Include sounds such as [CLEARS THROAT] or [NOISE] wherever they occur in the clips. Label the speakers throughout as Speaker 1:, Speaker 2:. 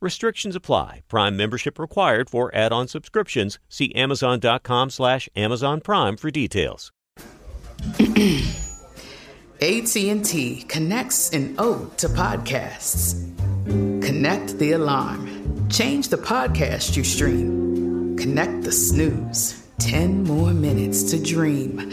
Speaker 1: Restrictions apply. Prime membership required for add-on subscriptions. See Amazon.com slash Amazon Prime for details. [CLEARS THROAT]
Speaker 2: AT&T connects an ode to podcasts. Connect the alarm. Change the podcast you stream. Connect the snooze. 10 more minutes to dream.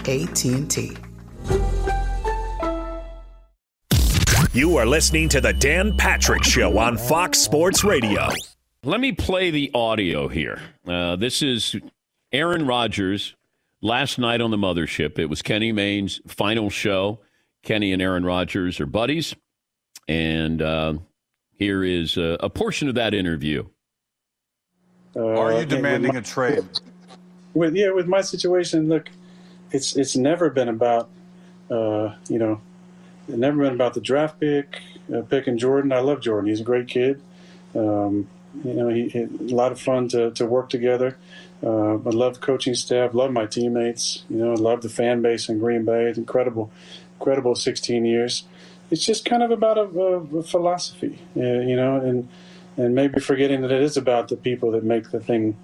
Speaker 2: AT&T.
Speaker 3: You are listening to the Dan Patrick Show on Fox Sports Radio.
Speaker 4: Let me play the audio here. Uh, this is Aaron Rodgers last night on the mothership. It was Kenny Mayne's final show. Kenny and Aaron Rodgers are buddies. And uh, here is a, a, portion of that interview.
Speaker 5: Uh, are you demanding my, a trade? [LAUGHS]
Speaker 6: With yeah, with my situation, look, it's it's never been about uh, you know never been about the draft pick, uh, picking Jordan. I love Jordan. He's a great kid. Um, you know, he, he, a lot of fun to, to work together. Uh, I love coaching staff, love my teammates. You know, I love the fan base in Green Bay. It's incredible, incredible 16 years. It's just kind of about a, a, a philosophy, uh, you know, and and maybe forgetting that it is about the people that make the thing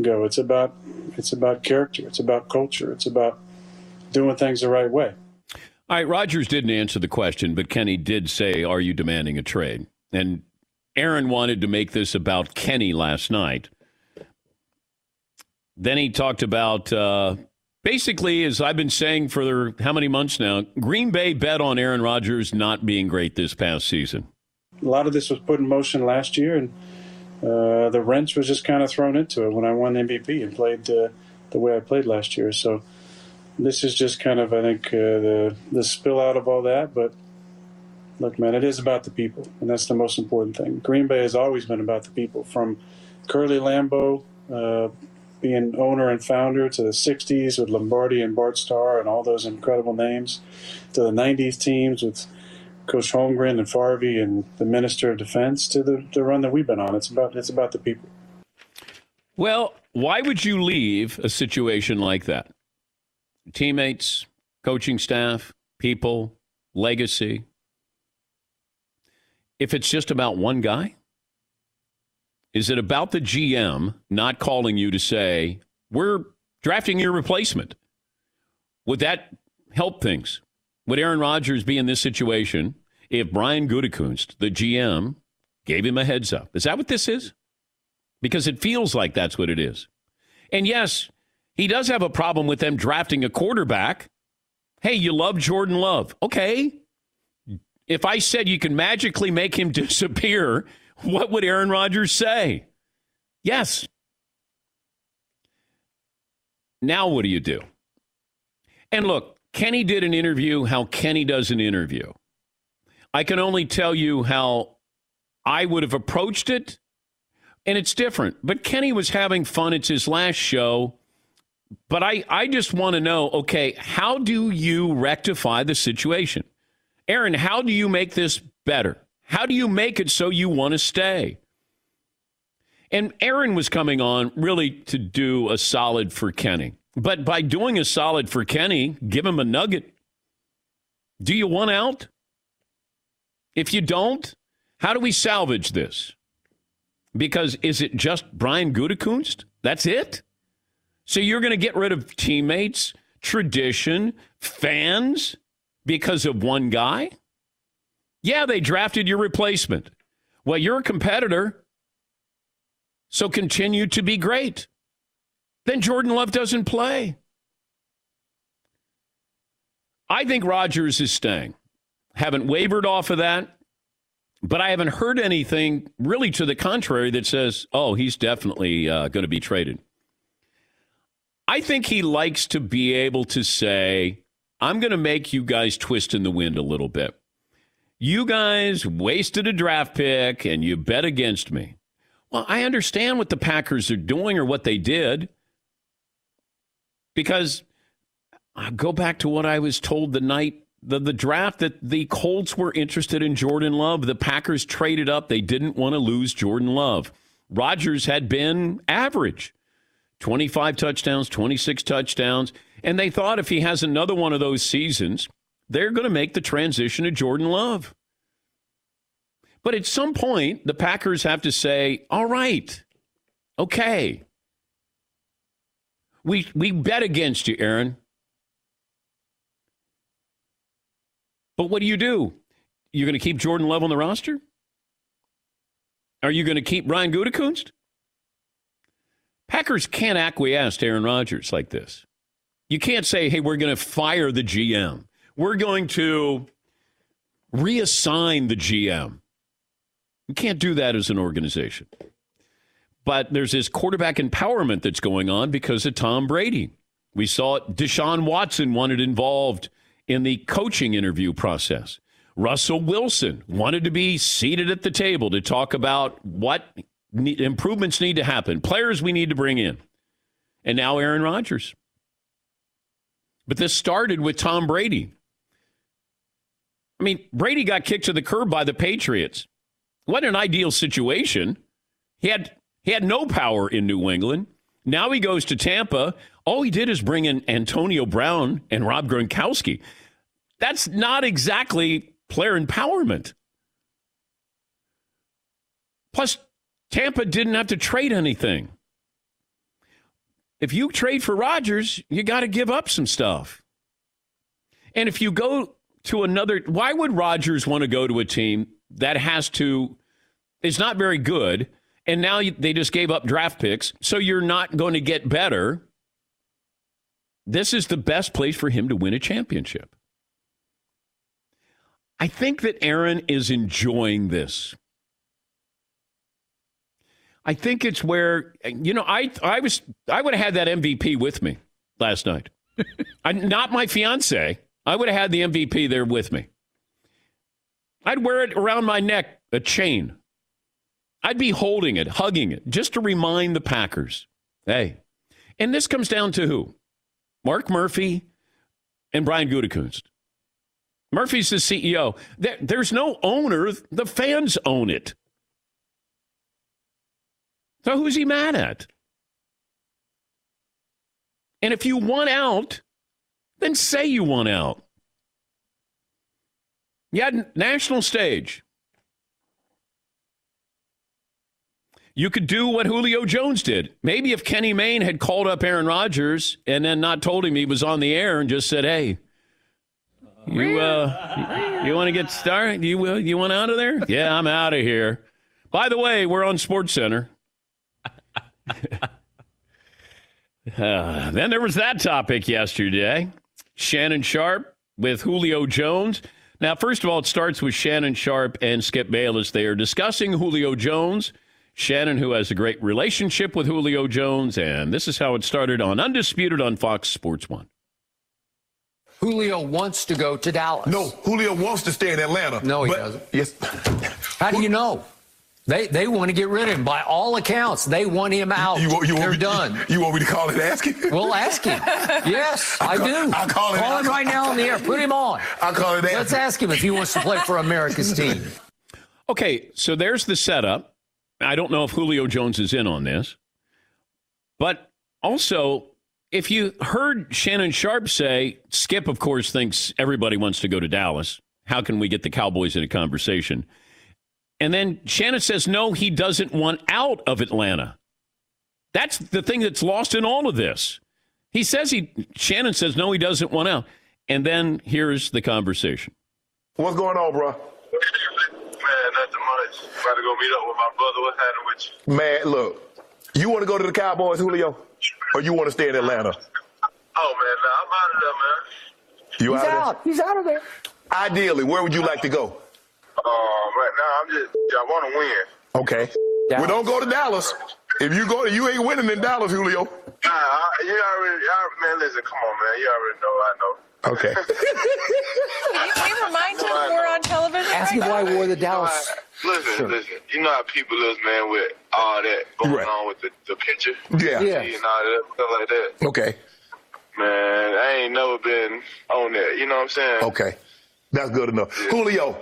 Speaker 6: go. It's about it's about character. It's about culture. It's about doing things the right way.
Speaker 4: All right, Rodgers didn't answer the question, but Kenny did say, Are you demanding a trade? And Aaron wanted to make this about Kenny last night. Then he talked about uh, basically, as I've been saying for how many months now, Green Bay bet on Aaron Rodgers not being great this past season.
Speaker 6: A lot of this was put in motion last year, and uh, the wrench was just kind of thrown into it when I won MVP and played uh, the way I played last year. So this is just kind of, I think, uh, the the spill out of all that. But look, man, it is about the people, and that's the most important thing. Green Bay has always been about the people, from Curly Lambeau uh, being owner and founder to the '60s with Lombardi and Bart Starr and all those incredible names, to the '90s teams with Coach Holmgren and Favre and the Minister of Defense, to the, the run that we've been on. It's about it's about the people.
Speaker 4: Well, why would you leave a situation like that? teammates, coaching staff, people, legacy. If it's just about one guy, is it about the GM not calling you to say, we're drafting your replacement? Would that help things? Would Aaron Rodgers be in this situation if Brian Gutekunst, the GM, gave him a heads up? Is that what this is? Because it feels like that's what it is. And yes, he does have a problem with them drafting a quarterback. Hey, you love Jordan Love. Okay. If I said you can magically make him [LAUGHS] disappear what would Aaron Rodgers say? Yes. Now, what do you do? And look, Kenny did an interview how Kenny does an interview. I can only tell you how I would have approached it, and it's different. But Kenny was having fun. It's his last show. But I, I just want to know okay, how do you rectify the situation? Aaron, how do you make this better? How do you make it so you want to stay? And Aaron was coming on really to do a solid for Kenny. But by doing a solid for Kenny, give him a nugget. Do you want out? If you don't, how do we salvage this? Because is it just Brian Gutekunst? That's it? So you're going to get rid of teammates, tradition, fans because of one guy? Yeah, they drafted your replacement. Well, you're a competitor. So continue to be great. Then Jordan Love doesn't play. I think Rodgers is staying. Haven't wavered off of that, but I haven't heard anything really to the contrary that says, oh, he's definitely uh, going to be traded. I think he likes to be able to say, I'm going to make you guys twist in the wind a little bit. You guys wasted a draft pick and you bet against me. Well, I understand what the Packers are doing or what they did because I go back to what I was told the night the, the draft that the Colts were interested in Jordan Love. The Packers traded up. They didn't want to lose Jordan Love. Rodgers had been average 25 touchdowns, 26 touchdowns. And they thought if he has another one of those seasons, they're going to make the transition to Jordan Love. But at some point, the Packers have to say, all right, okay. We, we bet against you, Aaron. But what do you do? You're going to keep Jordan Love on the roster? Are you going to keep Brian Gutekunst? Packers can't acquiesce to Aaron Rodgers like this. You can't say, hey, we're going to fire the GM. We're going to reassign the GM. You can't do that as an organization. But there's this quarterback empowerment that's going on because of Tom Brady. We saw. Deshaun Watson wanted involved in the coaching interview process. Russell Wilson wanted to be seated at the table to talk about what improvements need to happen, players we need to bring in. And now Aaron Rodgers. But this started with Tom Brady. I mean, Brady got kicked to the curb by the Patriots. What an ideal situation. He had he had no power in New England. Now he goes to Tampa. All he did is bring in Antonio Brown and Rob Gronkowski. That's not exactly player empowerment. Plus, Tampa didn't have to trade anything. If you trade for Rodgers, you got to give up some stuff. And if you go to another, why would Rodgers want to go to a team that has to is not very good, and now they just gave up draft picks, so you're not going to get better. This is the best place for him to win a championship. I think that Aaron is enjoying this. I think it's where you know I I was I would have had that MVP with me last night. [LAUGHS] I, not my fiance. I would have had the MVP there with me. I'd wear it around my neck, a chain. I'd be holding it, hugging it, just to remind the Packers hey. And this comes down to who? Mark Murphy and Brian Gutekunst. Murphy's the CEO. There, there's no owner, the fans own it. So who's he mad at? And if you want out, then say you want out. Had national stage. You could do what Julio Jones did. Maybe if Kenny Mayne had called up Aaron Rodgers and then not told him he was on the air and just said, "Hey, you uh, you, you want to get started? You uh, you want out of there? [LAUGHS] Yeah, I'm out of here. By the way, we're on Sports Center. [LAUGHS] uh, then there was that topic yesterday. Shannon Sharpe with Julio Jones. Now, first of all, it starts with Shannon Sharpe and Skip Bayless. They are discussing Julio Jones. Shannon, who has a great relationship with Julio Jones, and this is how it started on Undisputed on Fox Sports One.
Speaker 7: Julio wants to go to Dallas.
Speaker 8: No, Julio wants to stay in Atlanta.
Speaker 7: No, he
Speaker 8: but,
Speaker 7: doesn't.
Speaker 8: Yes.
Speaker 7: How do you know? They they want to get rid of him. By all accounts, they want him out.
Speaker 8: You, you
Speaker 7: They're
Speaker 8: want me,
Speaker 7: done.
Speaker 8: You want me to call and ask him?
Speaker 7: We'll ask him. Yes, I
Speaker 8: call-
Speaker 7: do.
Speaker 8: I'll call him.
Speaker 7: Call him right now on the air. Put him on.
Speaker 8: I'll call and ask
Speaker 7: Let's ask him if he wants to play for America's team.
Speaker 4: Okay, so there's the setup. I don't know if Julio Jones is in on this, but also, if you heard Shannon Sharpe say, Skip, of course, thinks everybody wants to go to Dallas. How can we get the Cowboys in a conversation? And then Shannon says, no, he doesn't want out of Atlanta. That's the thing that's lost in all of this. He says he, Shannon says, no, he doesn't want out. And then here's the conversation.
Speaker 8: What's going on, bro?
Speaker 9: Man, nothing much. About to go meet up with my brother. What's happening with you?
Speaker 8: Man, look, you want to go to the Cowboys, Julio, or you want to stay in Atlanta?
Speaker 9: Oh, man, nah, I'm out of there, man.
Speaker 8: You
Speaker 7: He's
Speaker 8: out,
Speaker 7: out. He's out of there.
Speaker 8: there? Ideally, where would you like to go?
Speaker 9: Um, right now, I'm just, I want to win.
Speaker 8: Okay.
Speaker 7: Dallas.
Speaker 8: Well, don't go to Dallas. If you go, to you ain't winning in Dallas, Julio.
Speaker 9: Nah, I, you already, y'all, man, listen, come on, man. You already know I know.
Speaker 8: Okay. [LAUGHS]
Speaker 10: Can you remind him we're on television
Speaker 7: Ask
Speaker 10: right
Speaker 7: him why he wore the Dallas.
Speaker 9: how- listen, listen. You know how people is, man, with all that going
Speaker 8: Right.
Speaker 9: on with the, the picture?
Speaker 8: Yeah.
Speaker 7: Yeah.
Speaker 9: And all that stuff like that.
Speaker 8: Okay.
Speaker 9: Man, I ain't never been on that. You know what I'm saying?
Speaker 8: Okay. That's good enough. Julio,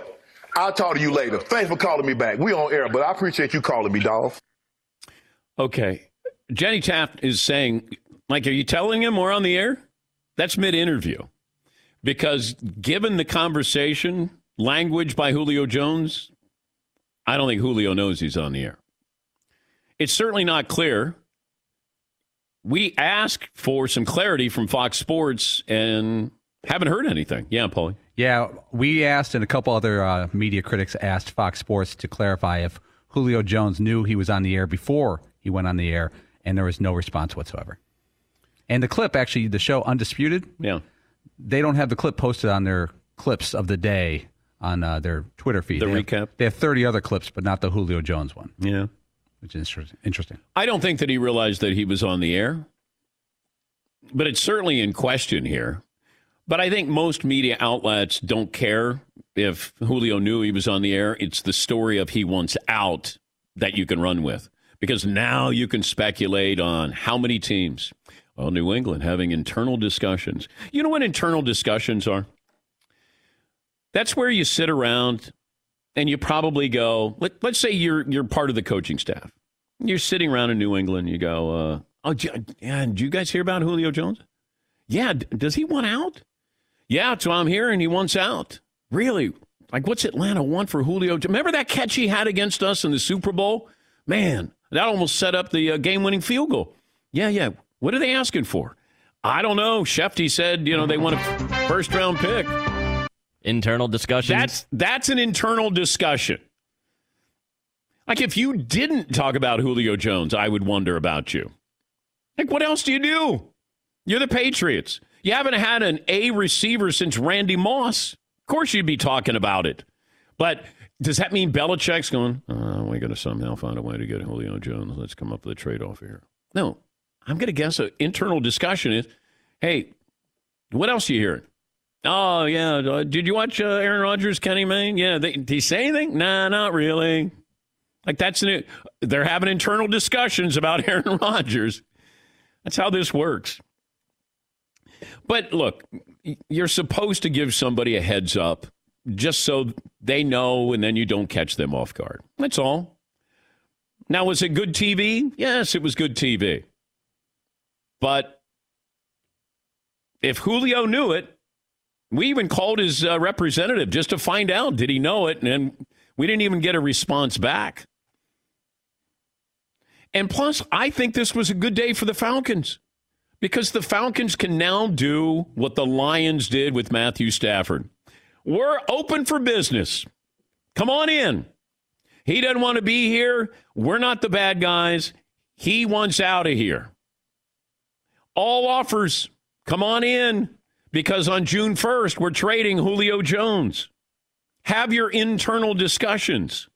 Speaker 8: I'll talk to you later. Thanks for calling me back. We on air, but I appreciate you calling me, dog.
Speaker 4: Okay. Jenny Taft is saying, like, are you telling him we're on the air? That's mid interview. Because given the conversation, language by Julio Jones, I don't think Julio knows he's on the air. It's certainly not clear. We asked for some clarity from Fox Sports and haven't heard anything. Yeah, Paulie.
Speaker 11: Yeah, we asked, and a couple other uh, media critics asked Fox Sports to clarify if Julio Jones knew he was on the air before he went on the air, and there was no response whatsoever. And the clip, actually, the show Undisputed,
Speaker 4: Yeah.
Speaker 11: They don't have the clip posted on their clips of the day on uh, their Twitter feed.
Speaker 4: The
Speaker 11: They have-
Speaker 4: recap?
Speaker 11: they have 30 other clips, but not the Julio Jones one,
Speaker 4: Yeah.
Speaker 11: which is interesting.
Speaker 4: I don't think that he realized that he was on the air, but it's certainly in question here. But I think most media outlets don't care if Julio knew he was on the air. It's the story of he wants out that you can run with because now you can speculate on how many teams. Well, New England having internal discussions. You know what internal discussions are? That's where you sit around and you probably go, let, let's say you're you're part of the coaching staff. You're sitting around in New England. You go, uh, oh, yeah. Did you guys hear about Julio Jones? Yeah. Does he want out? Yeah. So I'm hearing he wants out. Really? Like, what's Atlanta want for Julio? Remember that catch he had against us in the Super Bowl? Man, that almost set up the uh, game-winning field goal. Yeah, yeah. What are they asking for? I don't know. Schefty said, you know, they want a first-round pick.
Speaker 12: Internal discussion.
Speaker 4: That's that's an internal discussion. Like if you didn't talk about Julio Jones, I would wonder about you. Like what else do you do? You're the Patriots. You haven't had an A receiver since Randy Moss. Of course you'd be talking about it. But does that mean Belichick's going, uh, we got to somehow find a way to get Julio Jones. Let's come up with a trade off here. No, I'm going to guess an internal discussion is, hey, what else are you hearing? Oh yeah, uh, did you watch uh, Aaron Rodgers, Kenny Mayne? Yeah, they, did he say anything? Nah, not really. Like that's new. they're having internal discussions about [LAUGHS] Aaron Rodgers. That's how this works. But look, you're supposed to give somebody a heads up just so they know, and then you don't catch them off guard. That's all. Now, was it good TV? Yes, it was good TV. But if Julio knew it, we even called his uh, representative just to find out did he know it, and we didn't even get a response back. And plus, I think this was a good day for the Falcons because the Falcons can now do what the Lions did with Matthew Stafford. We're open for business. Come on in. He doesn't want to be here. We're not the bad guys. He wants out of here. All offers, come on in because on June 1st, we're trading Julio Jones. Have your internal discussions.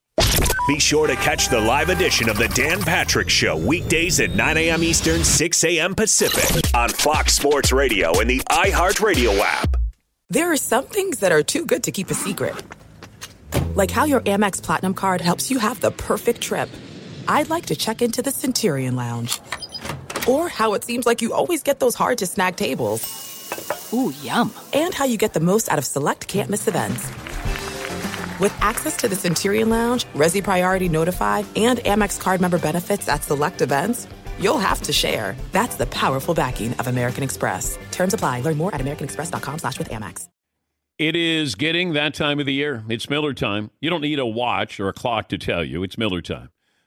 Speaker 3: Be sure to catch the live edition of the Dan Patrick Show weekdays at 9 a.m. Eastern, 6 a.m. Pacific on Fox Sports Radio and the iHeartRadio app.
Speaker 13: There are some things that are too good to keep a secret. Like how your Amex Platinum card helps you have the perfect trip. I'd like to check into the Centurion Lounge. Or how it seems like you always get those hard to snag tables. Ooh, yum. And how you get the most out of select can't miss events. With access to the Centurion Lounge, Resy Priority Notify, and Amex card member benefits at select events, you'll have to share. That's the powerful backing of American Express. Terms apply. Learn more at americanexpress.com slash with Amex.
Speaker 4: It is getting that time of the year. It's Miller time. You don't need a watch or a clock to tell you. It's Miller time.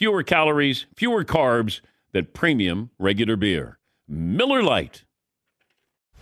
Speaker 4: fewer calories, fewer carbs than premium regular beer. Miller Lite.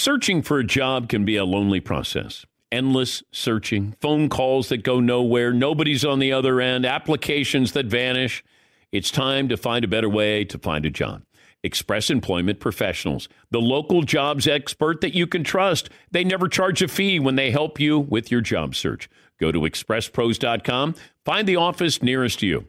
Speaker 4: Searching for a job can be a lonely process. Endless searching, phone calls that go nowhere, nobody's on the other end, applications that vanish. It's time to find a better way to find a job. Express Employment Professionals, the local jobs expert that you can trust. They never charge a fee when they help you with your job search. Go to expresspros.com, find the office nearest to you.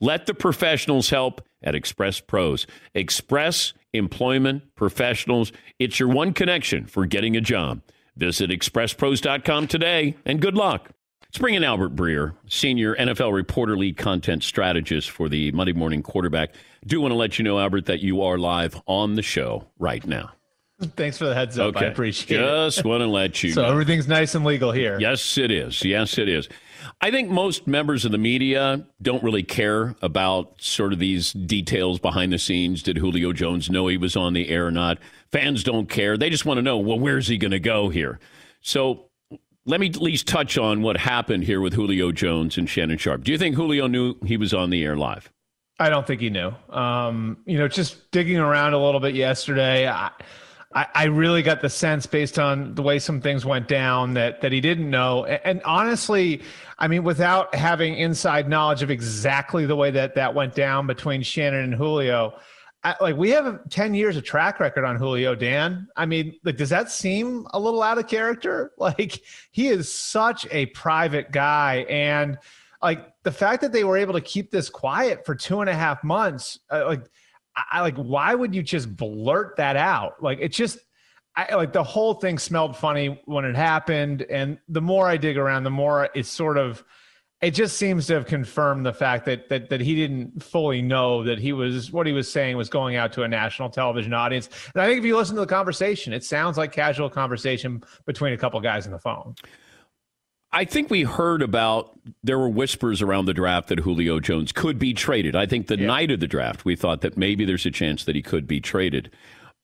Speaker 4: Let the professionals help at Express Pros. Express Employment Professionals. It's your one connection for getting a job. Visit expresspros.com today and good luck. Let's bring in Albert Breer, senior NFL reporter, lead content strategist for the Monday Morning Quarterback. Do want to let you know, Albert, that you are live on the show right now. [LAUGHS]
Speaker 14: Thanks for the heads up. I appreciate it.
Speaker 4: Just want to let you [LAUGHS]
Speaker 14: So
Speaker 4: know.
Speaker 14: everything's nice and legal here.
Speaker 4: Yes, it is. Yes, it is. I think most members of the media don't really care about sort of these details behind the scenes. Did Julio Jones know he was on the air or not? Fans don't care. They just want to know, well, where's he going to go here? So let me at least touch on what happened here with Julio Jones and Shannon Sharpe. Do you think Julio knew he was on the air live?
Speaker 14: I don't think he knew. Um, you know, just digging around a little bit yesterday, I, I, I really got the sense based on the way some things went down that that he didn't know. And, and honestly, I mean, without having inside knowledge of exactly the way that that went down between Shannon and Julio, I, like we have 10 years of track record on Julio Dan. I mean, like does that seem a little out of character? [LAUGHS] Like he is such a private guy and like the fact that they were able to keep this quiet for two and a half months, uh, like I, like why would you just blurt that out? Like it just I like the whole thing smelled funny when it happened. And the more I dig around, the more it's sort of it just seems to have confirmed the fact that that that he didn't fully know that he was what he was saying was going out to a national television audience. And I think if you listen to the conversation, it sounds like casual conversation between a couple guys on the phone.
Speaker 4: I think we heard about there were whispers around the draft that Julio Jones could be traded. I think the yeah. night of the draft, we thought that maybe there's a chance that he could be traded.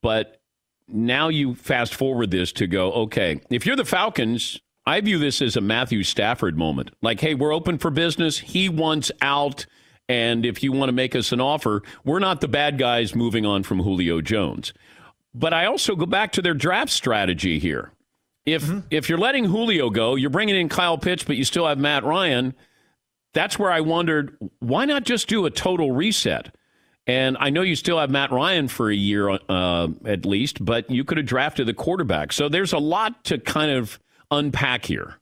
Speaker 4: But now you fast forward this to go, okay, if you're the Falcons, I view this as a Matthew Stafford moment. Like, hey, we're open for business. He wants out. And if you want to make us an offer, we're not the bad guys moving on from Julio Jones. But I also go back to their draft strategy here. If mm-hmm. if you're letting Julio go, you're bringing in Kyle Pitts, but you still have Matt Ryan. That's where I wondered why not just do a total reset? And I know you still have Matt Ryan for a year uh, at least, but you could have drafted the quarterback. So there's a lot to kind of unpack here.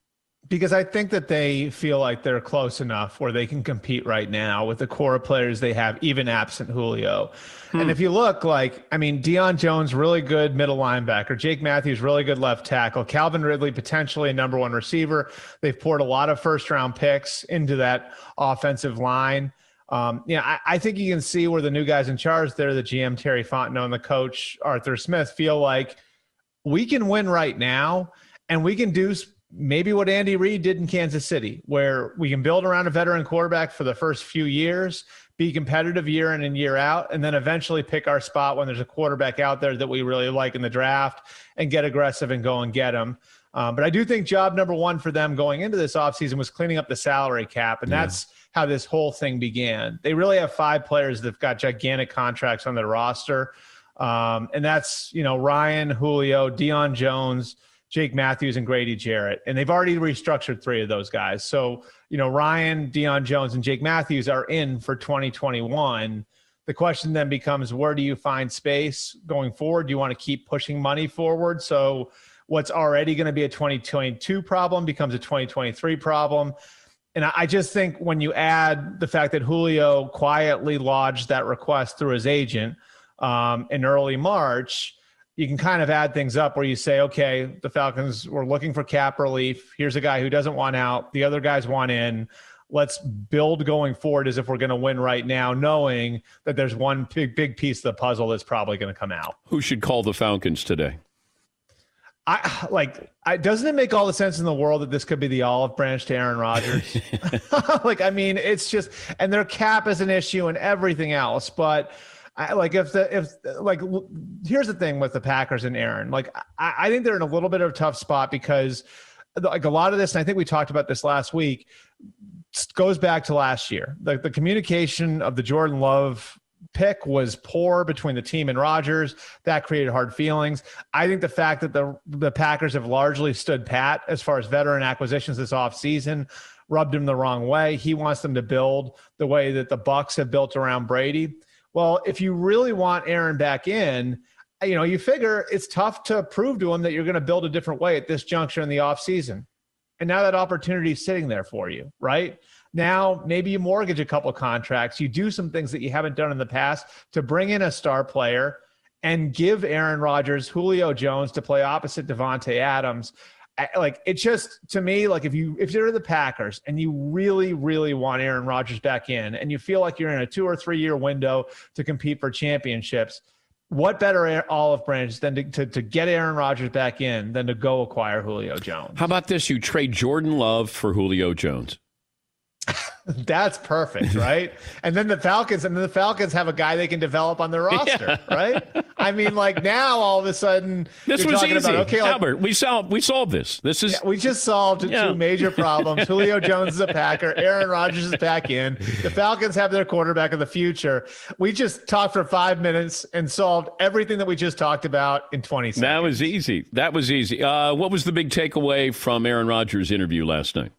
Speaker 14: Because I think that they feel like they're close enough where they can compete right now with the core players they have, even absent Julio. Hmm. And if you look like, I mean, Deion Jones, really good middle linebacker. Jake Matthews, really good left tackle. Calvin Ridley, potentially a number one receiver. They've poured a lot of first round picks into that offensive line. Um, yeah, I, I, think you can see where the new guys in charge there, the GM Terry Fontenot and the coach Arthur Smith, feel like we can win right now, and we can do maybe what Andy Reid did in Kansas City, where we can build around a veteran quarterback for the first few years, be competitive year in and year out, and then eventually pick our spot when there's a quarterback out there that we really like in the draft and get aggressive and go and get him. Um, but I do think job number one for them going into this offseason was cleaning up the salary cap. And yeah. that's how this whole thing began. They really have five players that've got gigantic contracts on their roster. Um, and that's, you know, Ryan, Julio, Deion Jones, Jake Matthews, and Grady Jarrett. And they've already restructured three of those guys. So, you know, Ryan, Deion Jones, and Jake Matthews are in for 2021. The question then becomes where do you find space going forward? Do you want to keep pushing money forward? So, what's already going to be a 2022 problem becomes a 2023 problem. And I just think when you add the fact that Julio quietly lodged that request through his agent um, in early March, you can kind of add things up where you say, okay, the Falcons were looking for cap relief. Here's a guy who doesn't want out. The other guys want in. Let's build going forward as if we're going to win right now, knowing that there's one big, big piece of the puzzle that's probably going to come out.
Speaker 4: Who should call the Falcons today?
Speaker 14: I like. I, doesn't it make all the sense in the world that this could be the olive branch to Aaron Rodgers? [LAUGHS] [LAUGHS] like, I mean, it's just, and their cap is an issue and everything else. But I, like, if the if like, here's the thing with the Packers and Aaron. Like, I, I think they're in a little bit of a tough spot because, like, a lot of this, and I think we talked about this last week, goes back to last year. The the communication of the Jordan Love pick was poor between the team and Rodgers. That created hard feelings. I think the fact that the the Packers have largely stood pat as far as veteran acquisitions this offseason rubbed him the wrong way. He wants them to build the way that the Bucks have built around Brady. Well, if you really want Aaron back in, you know, you figure it's tough to prove to him that you're going to build a different way at this juncture in the offseason. And now that opportunity is sitting there for you, right? Now, maybe you mortgage a couple contracts. You do some things that you haven't done in the past to bring in a star player and give Aaron Rodgers, Julio Jones to play opposite Davante Adams. Like it just to me, like if you if you're the Packers and you really really want Aaron Rodgers back in, and you feel like you're in a two or three year window to compete for championships, what better olive branch than to, to, to, get Aaron Rodgers back in than to go acquire Julio Jones?
Speaker 4: How about this? You trade Jordan Love for Julio Jones. [LAUGHS]
Speaker 14: That's perfect, [LAUGHS] right? and then the Falcons, and then the Falcons have a guy they can develop on their roster, yeah. right? I mean, like now all of a sudden,
Speaker 4: this was easy. About, okay, Albert, like, we solved we solved this. This is
Speaker 14: yeah, we just solved yeah. two major problems. [LAUGHS] Julio Jones is a Packer. Aaron Rodgers is back in. The Falcons have their quarterback of the future. We just talked for five minutes and solved everything that we just talked about in twenty seconds.
Speaker 4: That was easy. That was easy. Uh, what was the big takeaway from Aaron Rodgers' interview last night?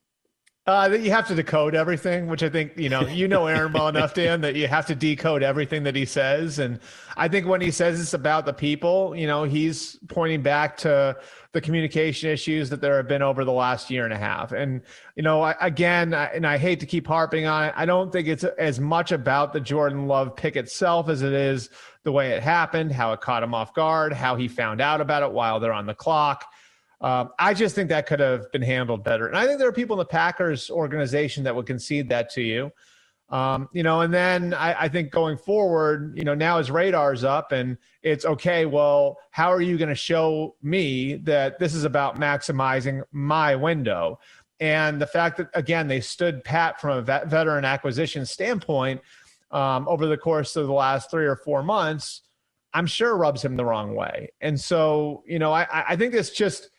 Speaker 14: Uh, that you have to decode everything, which I think you know you know Aaron well enough, Dan, that you have to decode everything that he says. And I think when he says it's about the people, you know, he's pointing back to the communication issues that there have been over the last year and a half. And you know, I, again, I, and I hate to keep harping on it. I don't think it's as much about the Jordan Love pick itself as it is the way it happened, how it caught him off guard, how he found out about it while they're on the clock um, I just think that could have been handled better. And I think there are people in the Packers organization that would concede that to you. Um, you know, and then I, I, think going forward, you know, now his radar's up and it's okay. Well, how are you going to show me that this is about maximizing my window? And the fact that, again, they stood pat from a vet, veteran acquisition standpoint um, over the course of the last three or four months, I'm sure rubs him the wrong way. And so, you know, I, I think it's just,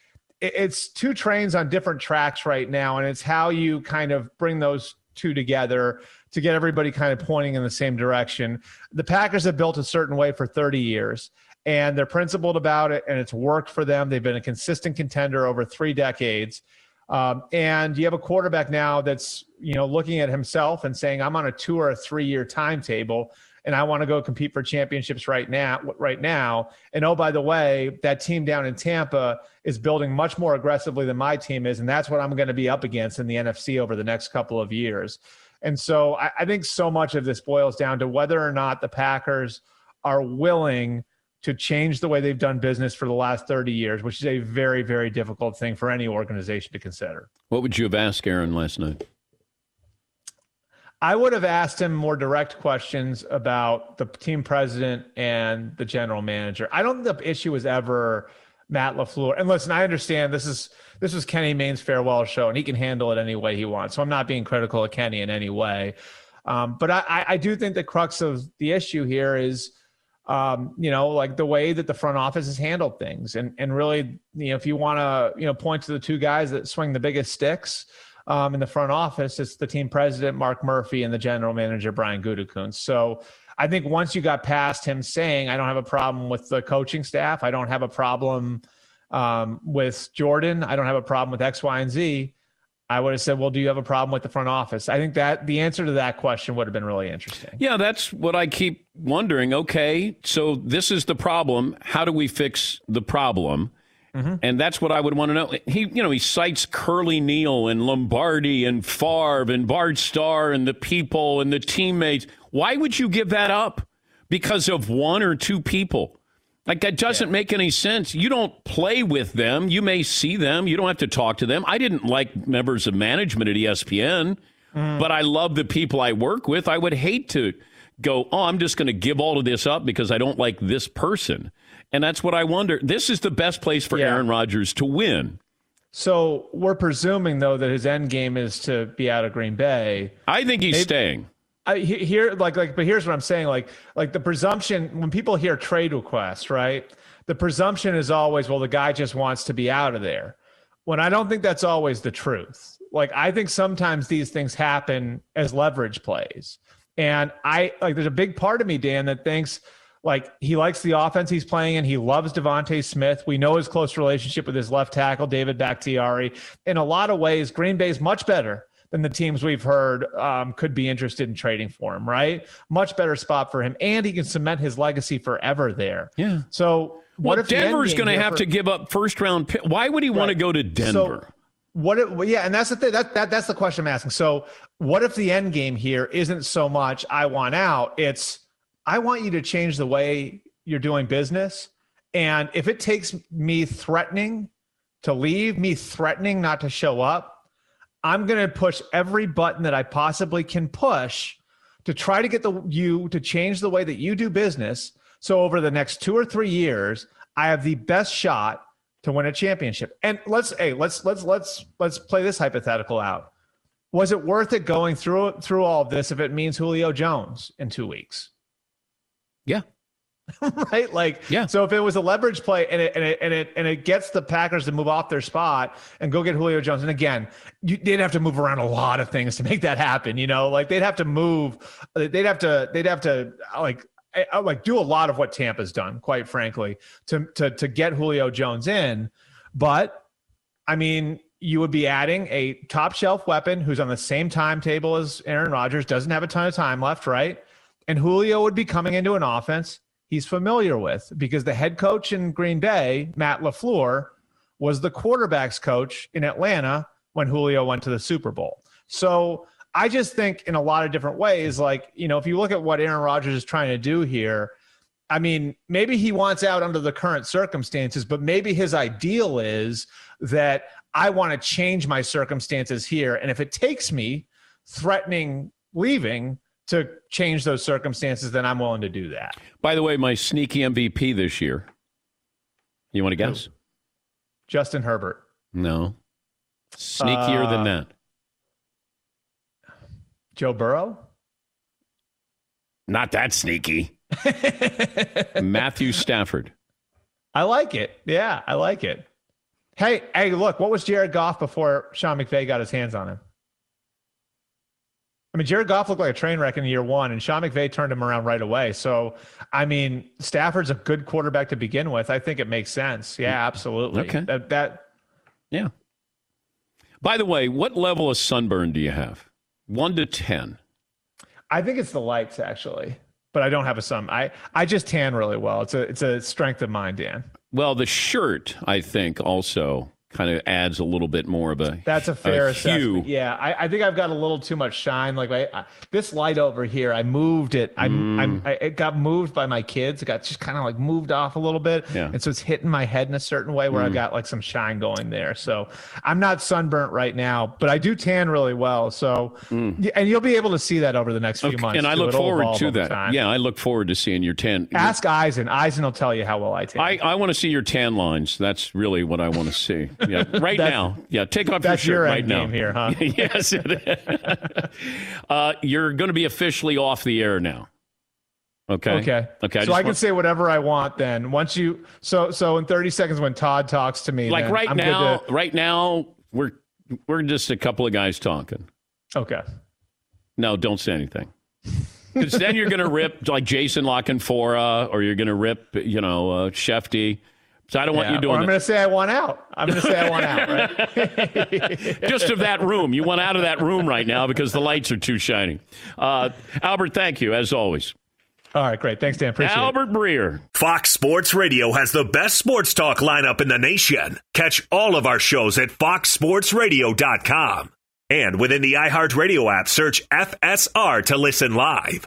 Speaker 14: it's two trains on different tracks right now, and it's how you kind of bring those two together to get everybody kind of pointing in the same direction. The Packers have built a certain way for 30 years, and they're principled about it, and it's worked for them. They've been a consistent contender over three decades. Um, and you have a quarterback now that's you know looking at himself and saying, "I'm on a two or a three year timetable." And I want to go compete for championships right now. Right now, and oh by the way, that team down in Tampa is building much more aggressively than my team is, and that's what I'm going to be up against in the NFC over the next couple of years. And so I, I think so much of this boils down to whether or not the Packers are willing to change the way they've done business for the last 30 years, which is a very, very difficult thing for any organization to consider.
Speaker 4: What would you have asked Aaron last night?
Speaker 14: I would have asked him more direct questions about the team president and the general manager. I don't think the issue was ever Matt LaFleur. And listen, I understand this is this was Kenny Mayne's farewell show, and he can handle it any way he wants. So I'm not being critical of Kenny in any way. Um, but I, I do think the crux of the issue here is, um, you know, like the way that the front office has handled things, and and really, you know, if you want to, you know, point to the two guys that swing the biggest sticks, um, in the front office, it's the team president, Mark Murphy, and the general manager, Brian Gutekunst. So I think once you got past him saying, I don't have a problem with the coaching staff, I don't have a problem um, with Jordan, I don't have a problem with X, Y, and Z. I would have said, "Well, do you have a problem with the front office?" I think that the answer to that question would have been really interesting.
Speaker 4: Yeah, that's what I keep wondering. Okay, so this is the problem. How do we fix the problem? Mm-hmm. And that's what I would want to know. He, you know, he cites Curly Neal and Lombardi and Favre and Bart Starr and the people and the teammates. Why would you give that up because of one or two people? Like that doesn't yeah. make any sense. You don't play with them. You may see them. You don't have to talk to them. I didn't like members of management at ESPN, mm. but I love the people I work with. I would hate to go, oh, I'm just going to give all of this up because I don't like this person. And that's what I wonder. This is the best place for yeah. Aaron Rodgers to win.
Speaker 14: So we're presuming though that his end game is to be out of Green Bay.
Speaker 4: I think he's Maybe, staying.
Speaker 14: I here like like but here's what I'm saying like like the presumption when people hear trade request, right? The presumption is always well the guy just wants to be out of there. When I don't think that's always the truth. Like I think sometimes these things happen as leverage plays. And I like there's a big part of me Dan that thinks like he likes the offense he's playing and he loves Devonte Smith. We know his close relationship with his left tackle, David Bakhtiari. In a lot of ways, Green Bay is much better than the teams we've heard um, could be interested in trading for him, right? Much better spot for him. And he can cement his legacy forever there.
Speaker 4: Yeah.
Speaker 14: So what
Speaker 4: well,
Speaker 14: if
Speaker 4: Denver's going to have for, to give up first round pick? Why would he right. want to go to Denver?
Speaker 14: So, what it, yeah, and that's the thing. That, that that's the question I'm asking. So, what if the end game here isn't so much I want out? It's I want you to change the way you're doing business. And if it takes me threatening to leave, me threatening not to show up, I'm going to push every button that I possibly can push to try to get the you to change the way that you do business. So over the next 2 or 3 years, I have the best shot to win a championship. And let's hey, let's let's let's let's play this hypothetical out. Was it worth it going through through all of this if it means Julio Jones in 2 weeks?
Speaker 4: Yeah. [LAUGHS]
Speaker 14: right? Like,
Speaker 4: yeah.
Speaker 14: So if it was a leverage play and it and it and it and it gets the Packers to move off their spot and go get Julio Jones, and again, you, they'd have to move around a lot of things to make that happen. You know, like they'd have to move, they'd have to, they'd have to like eh, uh, like do a lot of what Tampa's done, quite frankly, to to to get Julio Jones in. But I mean, you would be adding a top shelf weapon who's on the same timetable as Aaron Rodgers, doesn't have a ton of time left, right? And Julio would be coming into an offense he's familiar with because the head coach in Green Bay, Matt LaFleur, was the quarterback's coach in Atlanta when Julio went to the Super Bowl. So I just think in a lot of different ways, like, you know, if you look at what Aaron Rodgers is trying to do here, I mean, maybe he wants out under the current circumstances, but maybe his ideal is that I want to change my circumstances here. And if it takes me threatening leaving to change those circumstances, then I'm willing to do that.
Speaker 4: By the way, my sneaky MVP this year. You want to guess?
Speaker 14: Justin Herbert.
Speaker 4: No. Sneakier uh, than that.
Speaker 14: Joe Burrow?
Speaker 4: Not that sneaky. [LAUGHS] Matthew Stafford.
Speaker 14: I like it. Yeah, I like it. Hey, hey, look, what was Jared Goff before Sean McVay got his hands on him? I mean, Jared Goff looked like a train wreck in year one, and Sean McVay turned him around right away. So, I mean, Stafford's a good quarterback to begin with. I think it makes sense. Yeah, mm. absolutely.
Speaker 4: Okay.
Speaker 14: That, that
Speaker 4: yeah. By the way, what level of sunburn do you have? One to ten.
Speaker 14: I think it's the lights actually, but I don't have a sun. I I just tan really well. It's a it's a strength of mine, Dan.
Speaker 4: Well, the shirt I think also kind of adds a little bit more of a
Speaker 14: that's a fair
Speaker 4: a
Speaker 14: assessment.
Speaker 4: hue.
Speaker 14: Yeah, I, I, think I've got a little too much shine. Like I, I, this light over here, I moved it. I'm, mm. I'm I, it got moved by my kids. It got just kind of like moved off a little bit,
Speaker 4: yeah.
Speaker 14: and so it's hitting my head in a certain way where mm. I got like some shine going there. So I'm not sunburnt right now, but I do tan really well. So mm. and you'll be able to see that over the next few
Speaker 4: okay.
Speaker 14: months.
Speaker 4: And I look forward to that. Yeah, I look forward to seeing your tan.
Speaker 14: Ask Eisen. Eisen will tell you how well I tan.
Speaker 4: I, I want to see your tan lines. That's really what I want to see. [LAUGHS] Yeah, [LAUGHS] right now now. Yeah, take off
Speaker 14: That's
Speaker 4: your
Speaker 14: shirt
Speaker 4: your right
Speaker 14: now. here, huh? [LAUGHS]
Speaker 4: yes. [LAUGHS] uh, you're going to be officially off the air now. Okay.
Speaker 14: Okay.
Speaker 4: Okay.
Speaker 14: I so I can say whatever I want then. Once you so so in 30 seconds when Todd talks to me,
Speaker 4: like right
Speaker 14: I'm
Speaker 4: now,
Speaker 14: to,
Speaker 4: right now we're we're just a couple of guys talking.
Speaker 14: Okay.
Speaker 4: No, don't say anything. Because then you're going to rip like Jason La Canfora, or you're going to rip, you know, uh, Schefty. So I don't want
Speaker 14: yeah,
Speaker 4: you doing.
Speaker 14: I'm going to say I want out. I'm going to say I want out.
Speaker 4: Right? [LAUGHS] Just of that room. You want out of that room right now because the lights are too shining. Uh, Albert, thank you as always.
Speaker 14: All right, great. Thanks, Dan. Appreciate
Speaker 4: Albert
Speaker 14: it.
Speaker 4: Breer.
Speaker 3: Fox Sports Radio has the best sports talk lineup in the nation. Catch all of our shows at foxsportsradio.com. And within the iHeartRadio app, search FSR to listen live.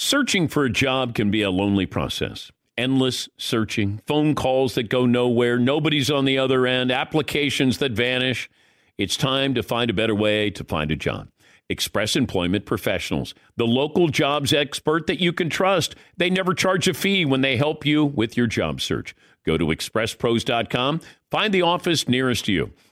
Speaker 4: Searching for a job can be a lonely process. Endless searching, phone calls that go nowhere, nobody's on the other end, applications that vanish. It's time to find a better way to find a job. Express Employment Professionals, the local jobs expert that you can trust. They never charge a fee when they help you with your job search. Go to expresspros.com, find the office nearest you.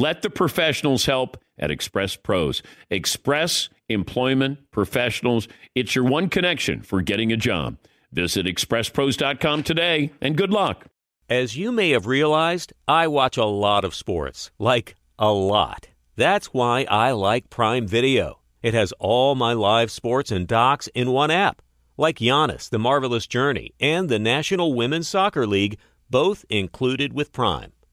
Speaker 4: Let the professionals help at Express Pros. Express Employment Professionals. It's your one connection for getting a job. Visit expresspros.com today and good luck.
Speaker 1: As you may have realized, I watch a lot of sports. Like, a lot. That's why I like Prime Video. It has all my live sports and docs in one app. Like Giannis, The Marvelous Journey, and the National Women's Soccer League, both included with Prime.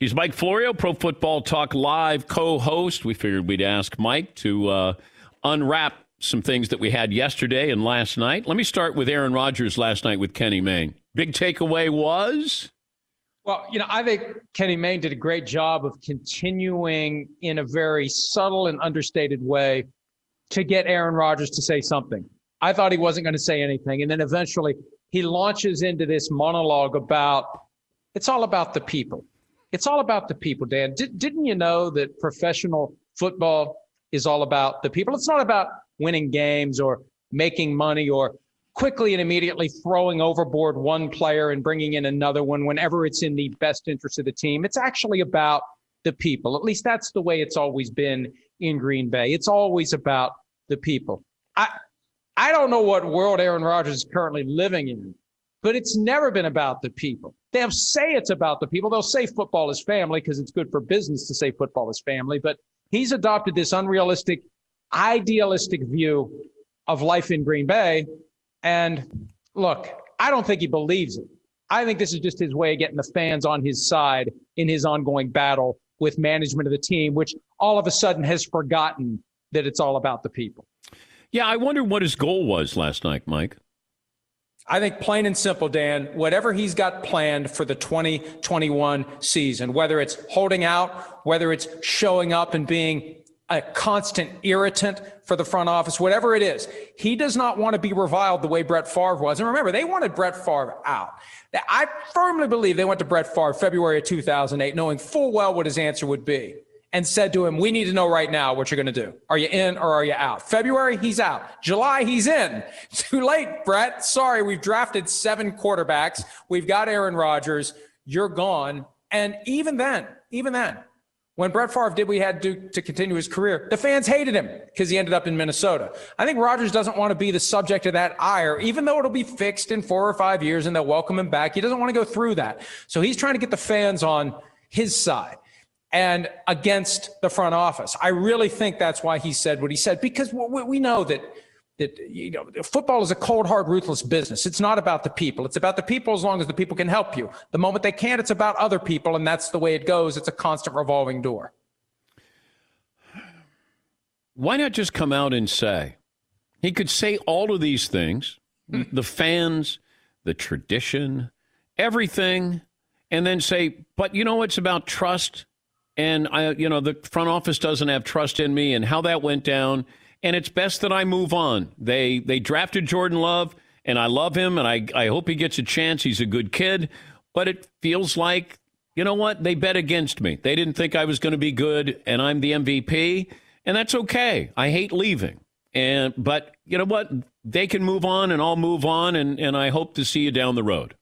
Speaker 4: He's Mike Florio, Pro Football Talk Live co-host. We figured we'd ask Mike to uh, unwrap some things that we had yesterday and last night. Let me start with Aaron Rodgers last night with Kenny Mayne. Big takeaway was
Speaker 15: well, you know, I think Kenny Mayne did a great job of continuing in a very subtle and understated way to get Aaron Rodgers to say something. I thought he wasn't going to say anything. And then eventually he launches into this monologue about it's all about the people. It's all about the people, Dan. Did, didn't you know that professional football is all about the people? It's not about winning games or making money or quickly and immediately throwing overboard one player and bringing in another one whenever it's in the best interest of the team. It's actually about the people. At least that's the way it's always been in Green Bay. It's always about the people. I I don't know what world Aaron Rodgers is currently living in, but it's never been about the people. They'll say it's about the people. They'll say football is family because it's good for business to say football is family, but he's adopted this unrealistic, idealistic view of life in Green Bay. And look, I don't think he believes it. I think this is just his way of getting the fans on his side in his ongoing battle with management of the team, which all of a sudden has forgotten that it's all about the people.
Speaker 4: Yeah, I wonder what his goal was last night, Mike.
Speaker 15: I think plain and simple, Dan, whatever he's got planned for the 2021 season, whether it's holding out, whether it's showing up and being a constant irritant for the front office, whatever it is, he does not want to be reviled the way Brett Favre was. And remember, they wanted Brett Favre out. I firmly believe they went to Brett Favre February of 2008, knowing full well what his answer would be and said to him, We need to know right now what you're going to do. Are you in or are you out? February, he's out. July, he's in. [LAUGHS] Too late, Brett. Sorry, we've drafted seven quarterbacks. We've got Aaron Rodgers. You're gone. And even then, even then, when Brett Favre did he had to to continue his career, the fans hated him because he ended up in Minnesota. I think Rodgers doesn't want to be the subject of that ire, even though it'll be fixed in four or five years and they'll welcome him back. He doesn't want to go through that. So he's trying to get the fans on his side and against the front office. I really think that's why he said what he said because we know that that you know football is a cold hard ruthless business. It's not about the people. It's about the people as long as the people can help you. The moment they can't it's about other people and that's the way it goes. It's a constant revolving door.
Speaker 4: Why not just come out and say he could say all of these things, hmm. the fans, the tradition, everything and then say, but you know, it's about trust and I, you know, the front office doesn't have trust in me and how that went down. And it's best that I move on. They they drafted Jordan Love, and I love him, and I I hope he gets a chance. He's a good kid, but it feels like you know what they bet against me. They didn't think I was going to be good, and I'm the MVP, and that's okay. I hate leaving, and but you know what? They can move on, and I'll move on, and and I hope to see you down the road.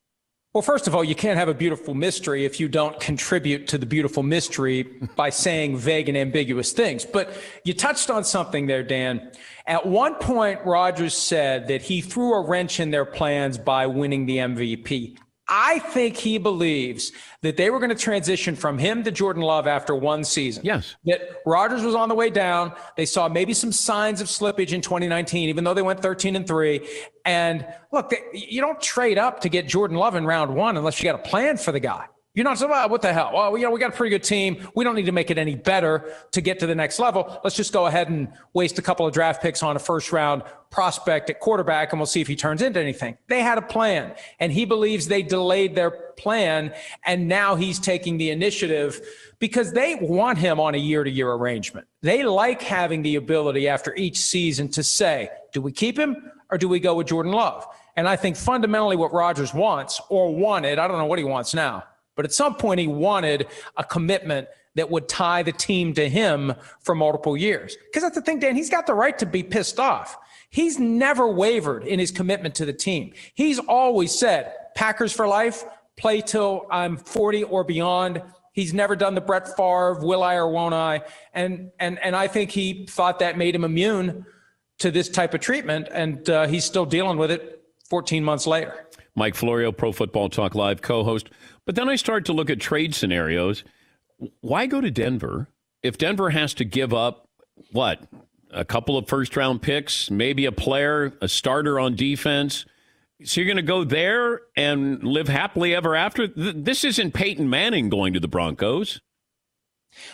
Speaker 15: Well, first of all, you can't have a beautiful mystery if you don't contribute to the beautiful mystery [LAUGHS] by saying vague and ambiguous things. But you touched on something there, Dan. At one point, Rodgers said that he threw a wrench in their plans by winning the MVP. I think he believes that they were going to transition from him to Jordan Love after one season.
Speaker 4: Yes.
Speaker 15: That Rodgers was on the way down. They saw maybe some signs of slippage in 2019, even though they went 13 and three. And look, they, you don't trade up to get Jordan Love in round one unless you got a plan for the guy. You're not saying, well, what the hell? Well, you know, we got a pretty good team. We don't need to make it any better to get to the next level. Let's just go ahead and waste a couple of draft picks on a first round prospect at quarterback and we'll see if he turns into anything. They had a plan and he believes they delayed their plan and now he's taking the initiative because they want him on a year to year arrangement. They like having the ability after each season to say, do we keep him or do we go with Jordan Love? And I think fundamentally what Rodgers wants or wanted, I don't know what he wants now but at some point, he wanted a commitment that would tie the team to him for multiple years. Because that's the thing, Dan, he's got the right to be pissed off. He's never wavered in his commitment to the team. He's always said, Packers for life, play till I'm 40 or beyond. He's never done the Brett Favre, will I or won't I? And and and I think he thought that made him immune to this type of treatment, and uh, he's still dealing with it 14 months later.
Speaker 4: Mike Florio, Pro Football Talk Live co-host. But then I start to look at trade scenarios. Why go to Denver if Denver has to give up what a couple of first round picks, maybe a player, a starter on defense? So you're going to go there and live happily ever after? This isn't Peyton Manning going to the Broncos.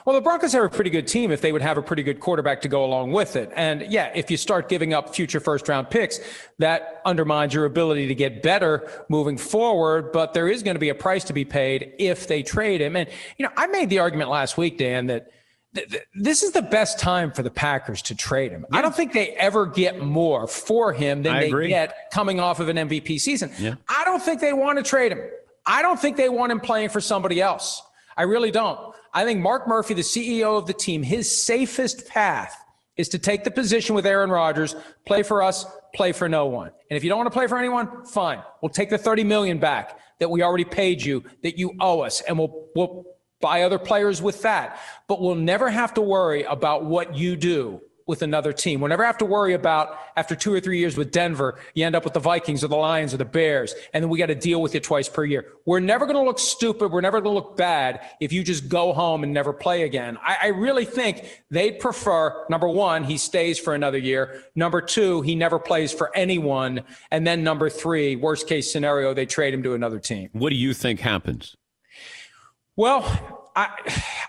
Speaker 15: Well, the Broncos have a pretty good team if they would have a pretty good quarterback to go along with it. And yeah, if you start giving up future first round picks, that undermines your ability to get better moving forward. But there is going to be a price to be paid if they trade him. And, you know, I made the argument last week, Dan, that th- th- this is the best time for the Packers to trade him. Yeah. I don't think they ever get more for him than
Speaker 4: I
Speaker 15: they
Speaker 4: agree.
Speaker 15: get coming off of an MVP season.
Speaker 4: Yeah.
Speaker 15: I don't think they want to trade him. I don't think they want him playing for somebody else. I really don't. I think Mark Murphy, the CEO of the team, his safest path is to take the position with Aaron Rodgers, play for us, play for no one. And if you don't want to play for anyone, fine. We'll take the 30 million back that we already paid you that you owe us and we'll we'll buy other players with that. But we'll never have to worry about what you do with another team. We'll never have to worry about after two or three years with Denver, you end up with the Vikings or the Lions or the Bears, and then we got to deal with you twice per year. We're never going to look stupid. We're never going to look bad if you just go home and never play again. I, I really think they'd prefer number one, he stays for another year. Number two, he never plays for anyone. And then number three, worst case scenario, they trade him to another team.
Speaker 4: What do you think happens?
Speaker 15: Well, I,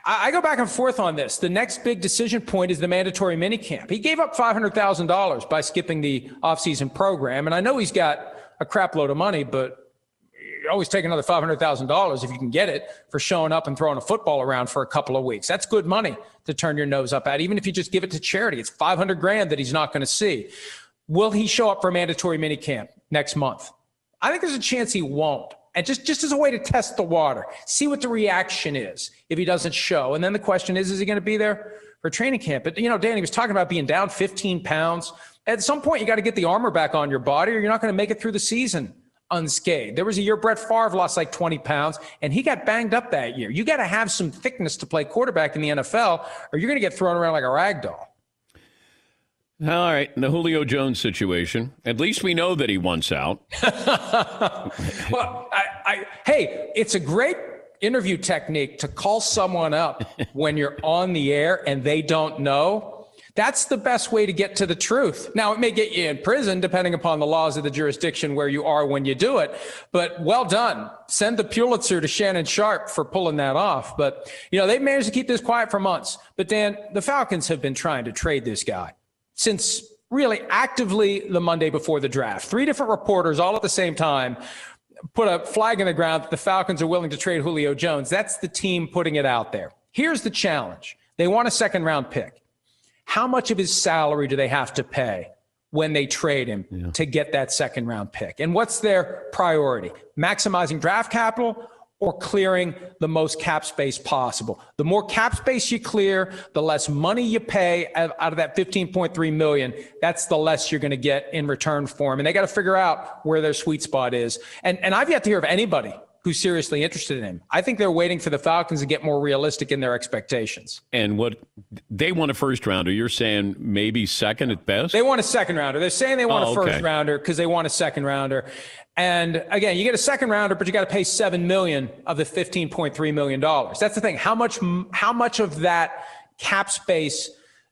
Speaker 15: I go back and forth on this. The next big decision point is the mandatory minicamp. He gave up $500,000 by skipping the offseason program. And I know he's got a crap load of money, but you always take another $500,000 if you can get it for showing up and throwing a football around for a couple of weeks. That's good money to turn your nose up at. Even if you just give it to charity, it's 500 grand that he's not going to see. Will he show up for mandatory minicamp next month? I think there's a chance he won't and just just as a way to test the water, see what the reaction is if he doesn't show. And then the question is, is he going to be there for training camp? But you know, Danny was talking about being down 15 pounds. At some point, you got to get the armor back on your body, or you're not going to make it through the season unscathed. There was a year Brett Favre lost like 20 pounds, and he got banged up that year. You got to have some thickness to play quarterback in the NFL, or you're going to get thrown around like a rag doll.
Speaker 4: All right, the Julio Jones situation. At least we know that he wants out. [LAUGHS]
Speaker 15: well, I, I, hey, it's a great interview technique to call someone up [LAUGHS] when you're on the air and they don't know. That's the best way to get to the truth. Now, it may get you in prison depending upon the laws of the jurisdiction where you are when you do it, but well done. Send the Pulitzer to Shannon Sharpe for pulling that off. But, you know, they've managed to keep this quiet for months. But, Dan, the Falcons have been trying to trade this guy since really actively the Monday before the draft. Three different reporters all at the same time put a flag in the ground that the Falcons are willing to trade Julio Jones. That's the team putting it out there. Here's the challenge they want a second round pick. How much of his salary do they have to pay when they trade him yeah. to get that second round pick? And what's their priority? Maximizing draft capital or clearing the most cap space possible. The more cap space you clear, the less money you pay out of that 15.3 million. That's the less you're going to get in return for him. And they got to figure out where their sweet spot is. And and I've yet to hear of anybody who's seriously interested in him. I think they're waiting for the Falcons to get more realistic in their expectations.
Speaker 4: And what they want a first rounder. You're saying maybe second at best?
Speaker 15: They want a second rounder. They're saying they want
Speaker 4: Oh,
Speaker 15: a first
Speaker 4: okay.
Speaker 15: rounder because they want a second rounder. And again, you get a second rounder, but you got to pay seven million of the fifteen point three million dollars. That's the thing. How much? How much of that cap space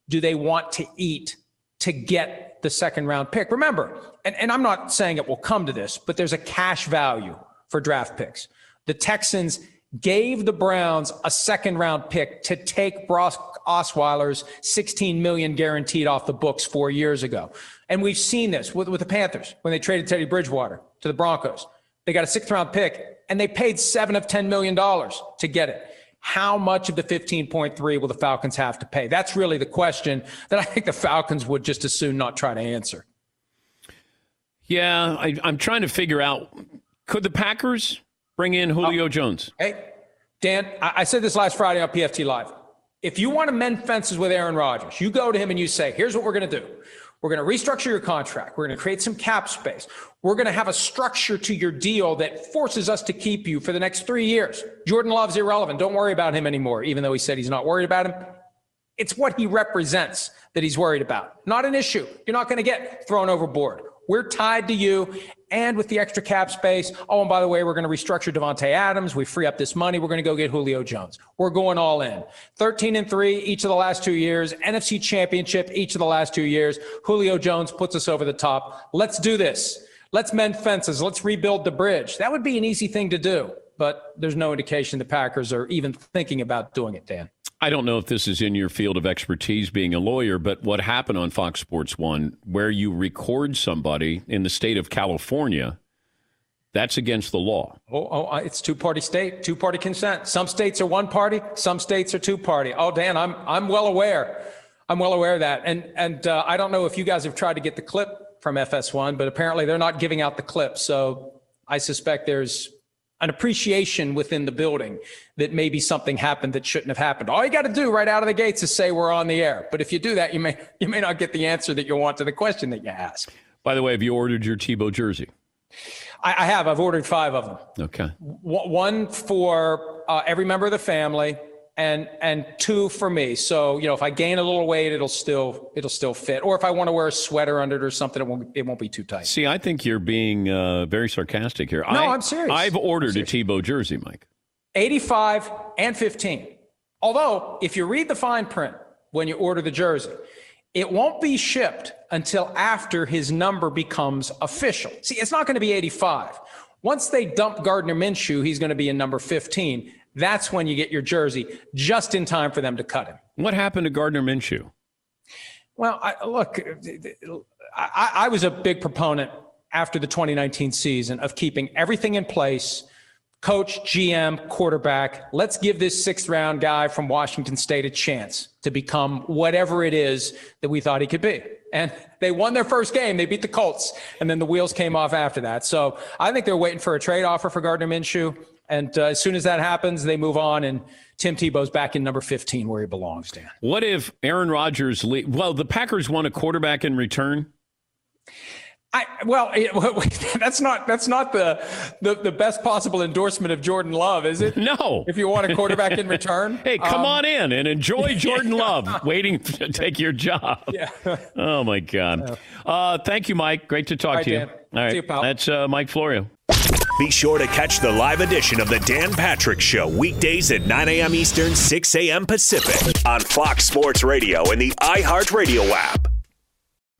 Speaker 15: do they want to eat to get the second round pick? Remember, and, and I'm not saying it will come to this, but there's a cash value for draft picks. The Texans gave the Browns a second round pick to take Brock Osweiler's 16 million guaranteed off the books four years ago. And we've seen this with, with the Panthers when they traded Teddy Bridgewater to the Broncos. They got a sixth round pick and they paid seven of $10 million to get it. How much of the 15.3 will the Falcons have to pay? That's really the question that I think the Falcons would just as soon not try to answer.
Speaker 4: Yeah, I, I'm trying to figure out could the Packers bring in Julio oh. Jones?
Speaker 15: Hey, Dan, I, I said this last Friday on PFT Live. If you want to mend fences with Aaron Rodgers, you go to him and you say, here's what we're going to do. We're going to restructure your contract. We're going to create some cap space. We're going to have a structure to your deal that forces us to keep you for the next three years. Jordan Love's irrelevant. Don't worry about him anymore, even though he said he's not worried about him. It's what he represents that he's worried about. Not an issue. You're not going to get thrown overboard. We're tied to you. And with the extra cap space, oh, and by the way, we're going to restructure Davante Adams. We free up this money. We're going to go get Julio Jones. We're going all in. 13 and three each of the last two years. NFC championship each of the last two years. Julio Jones puts us over the top. Let's do this. Let's mend fences. Let's rebuild the bridge. That would be an easy thing to do, but there's no indication the Packers are even thinking about doing it, Dan.
Speaker 4: I don't know if this is in your field of expertise being a lawyer, but what happened on Fox Sports 1, where you record somebody in the state of California, that's against the law.
Speaker 15: Oh, oh it's two party state, two party consent. Some states are one party, some states are two party. Oh, Dan, I'm I'm well aware. I'm well aware of that. And and uh, I don't know if you guys have tried to get the clip from FS1, but apparently they're not giving out the clip. So I suspect there's an appreciation within the building that maybe something happened that shouldn't have happened. All you got to do right out of the gates is say we're on the air. But if you do that, you may you may not get the answer that you want to the question that you ask.
Speaker 4: By the way, have you ordered your Tebow jersey?
Speaker 15: I, I have. I've ordered five of them.
Speaker 4: Okay.
Speaker 15: W- one for uh, every member of the family and and two for me. So you know if i gain a little weight it'll still it'll still fit. Or if i want to wear a sweater under it or something it won't it won't be too tight.
Speaker 4: See, I think you're being uh, very sarcastic here.
Speaker 15: No,
Speaker 4: I,
Speaker 15: I'm serious.
Speaker 4: I've ordered a Tebow jersey, Mike.
Speaker 15: 85 and 15 although if you read the fine print when you order the jersey it won't be shipped until after his number becomes official. See it's not going to be 85 once they dump gardner minshew he's going to be in number 15 that's when you get your jersey just in time for them to cut him
Speaker 4: What happened to Gardner Minshew?
Speaker 15: Well, I, look, I, I was a big proponent after the 2019 season of keeping everything in place coach, GM, quarterback. Let's give this sixth round guy from Washington State a chance to become whatever it is that we thought he could be. And they won their first game. They beat the Colts, and then the wheels came off after that. So I think they're waiting for a trade offer for Gardner Minshew. And uh, as soon as that happens, they move on, and Tim Tebow's back in number 15 where he belongs, Dan.
Speaker 4: What if Aaron Rodgers? Le- well, the Packers want a quarterback in return.
Speaker 15: I, well, it- [LAUGHS] that's not that's not the, the the best possible endorsement of Jordan Love, is it?
Speaker 4: No.
Speaker 15: If you want a quarterback in return, [LAUGHS]
Speaker 4: Hey, come
Speaker 15: Um,
Speaker 4: on in and enjoy [LAUGHS] Jordan Love waiting to take your job.
Speaker 15: Yeah.
Speaker 4: Oh my God. Uh, thank you, Mike. Great to talk
Speaker 3: right,
Speaker 4: to you.
Speaker 3: Dan.
Speaker 4: All right,
Speaker 3: See you, pal.
Speaker 4: that's uh, Mike Florio.
Speaker 3: Be sure to catch the live edition of the Dan Patrick Show weekdays at 9 a.m. Eastern, 6 a.m. Pacific on Fox Sports Radio and the iHeartRadio app.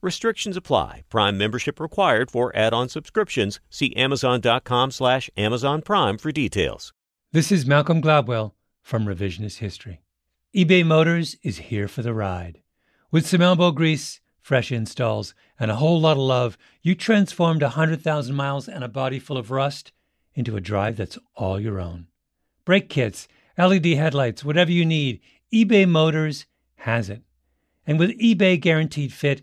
Speaker 1: Restrictions apply. Prime membership required for add-on subscriptions. See Amazon.com slash Amazon Prime for details.
Speaker 16: This is Malcolm Gladwell from Revisionist History. eBay Motors is here for the ride. With some elbow grease, fresh installs, and a whole lot of love, you transformed a 100,000 miles and a body full of rust into a drive that's all your own. Brake kits, LED headlights, whatever you need, eBay Motors has it. And with eBay Guaranteed Fit,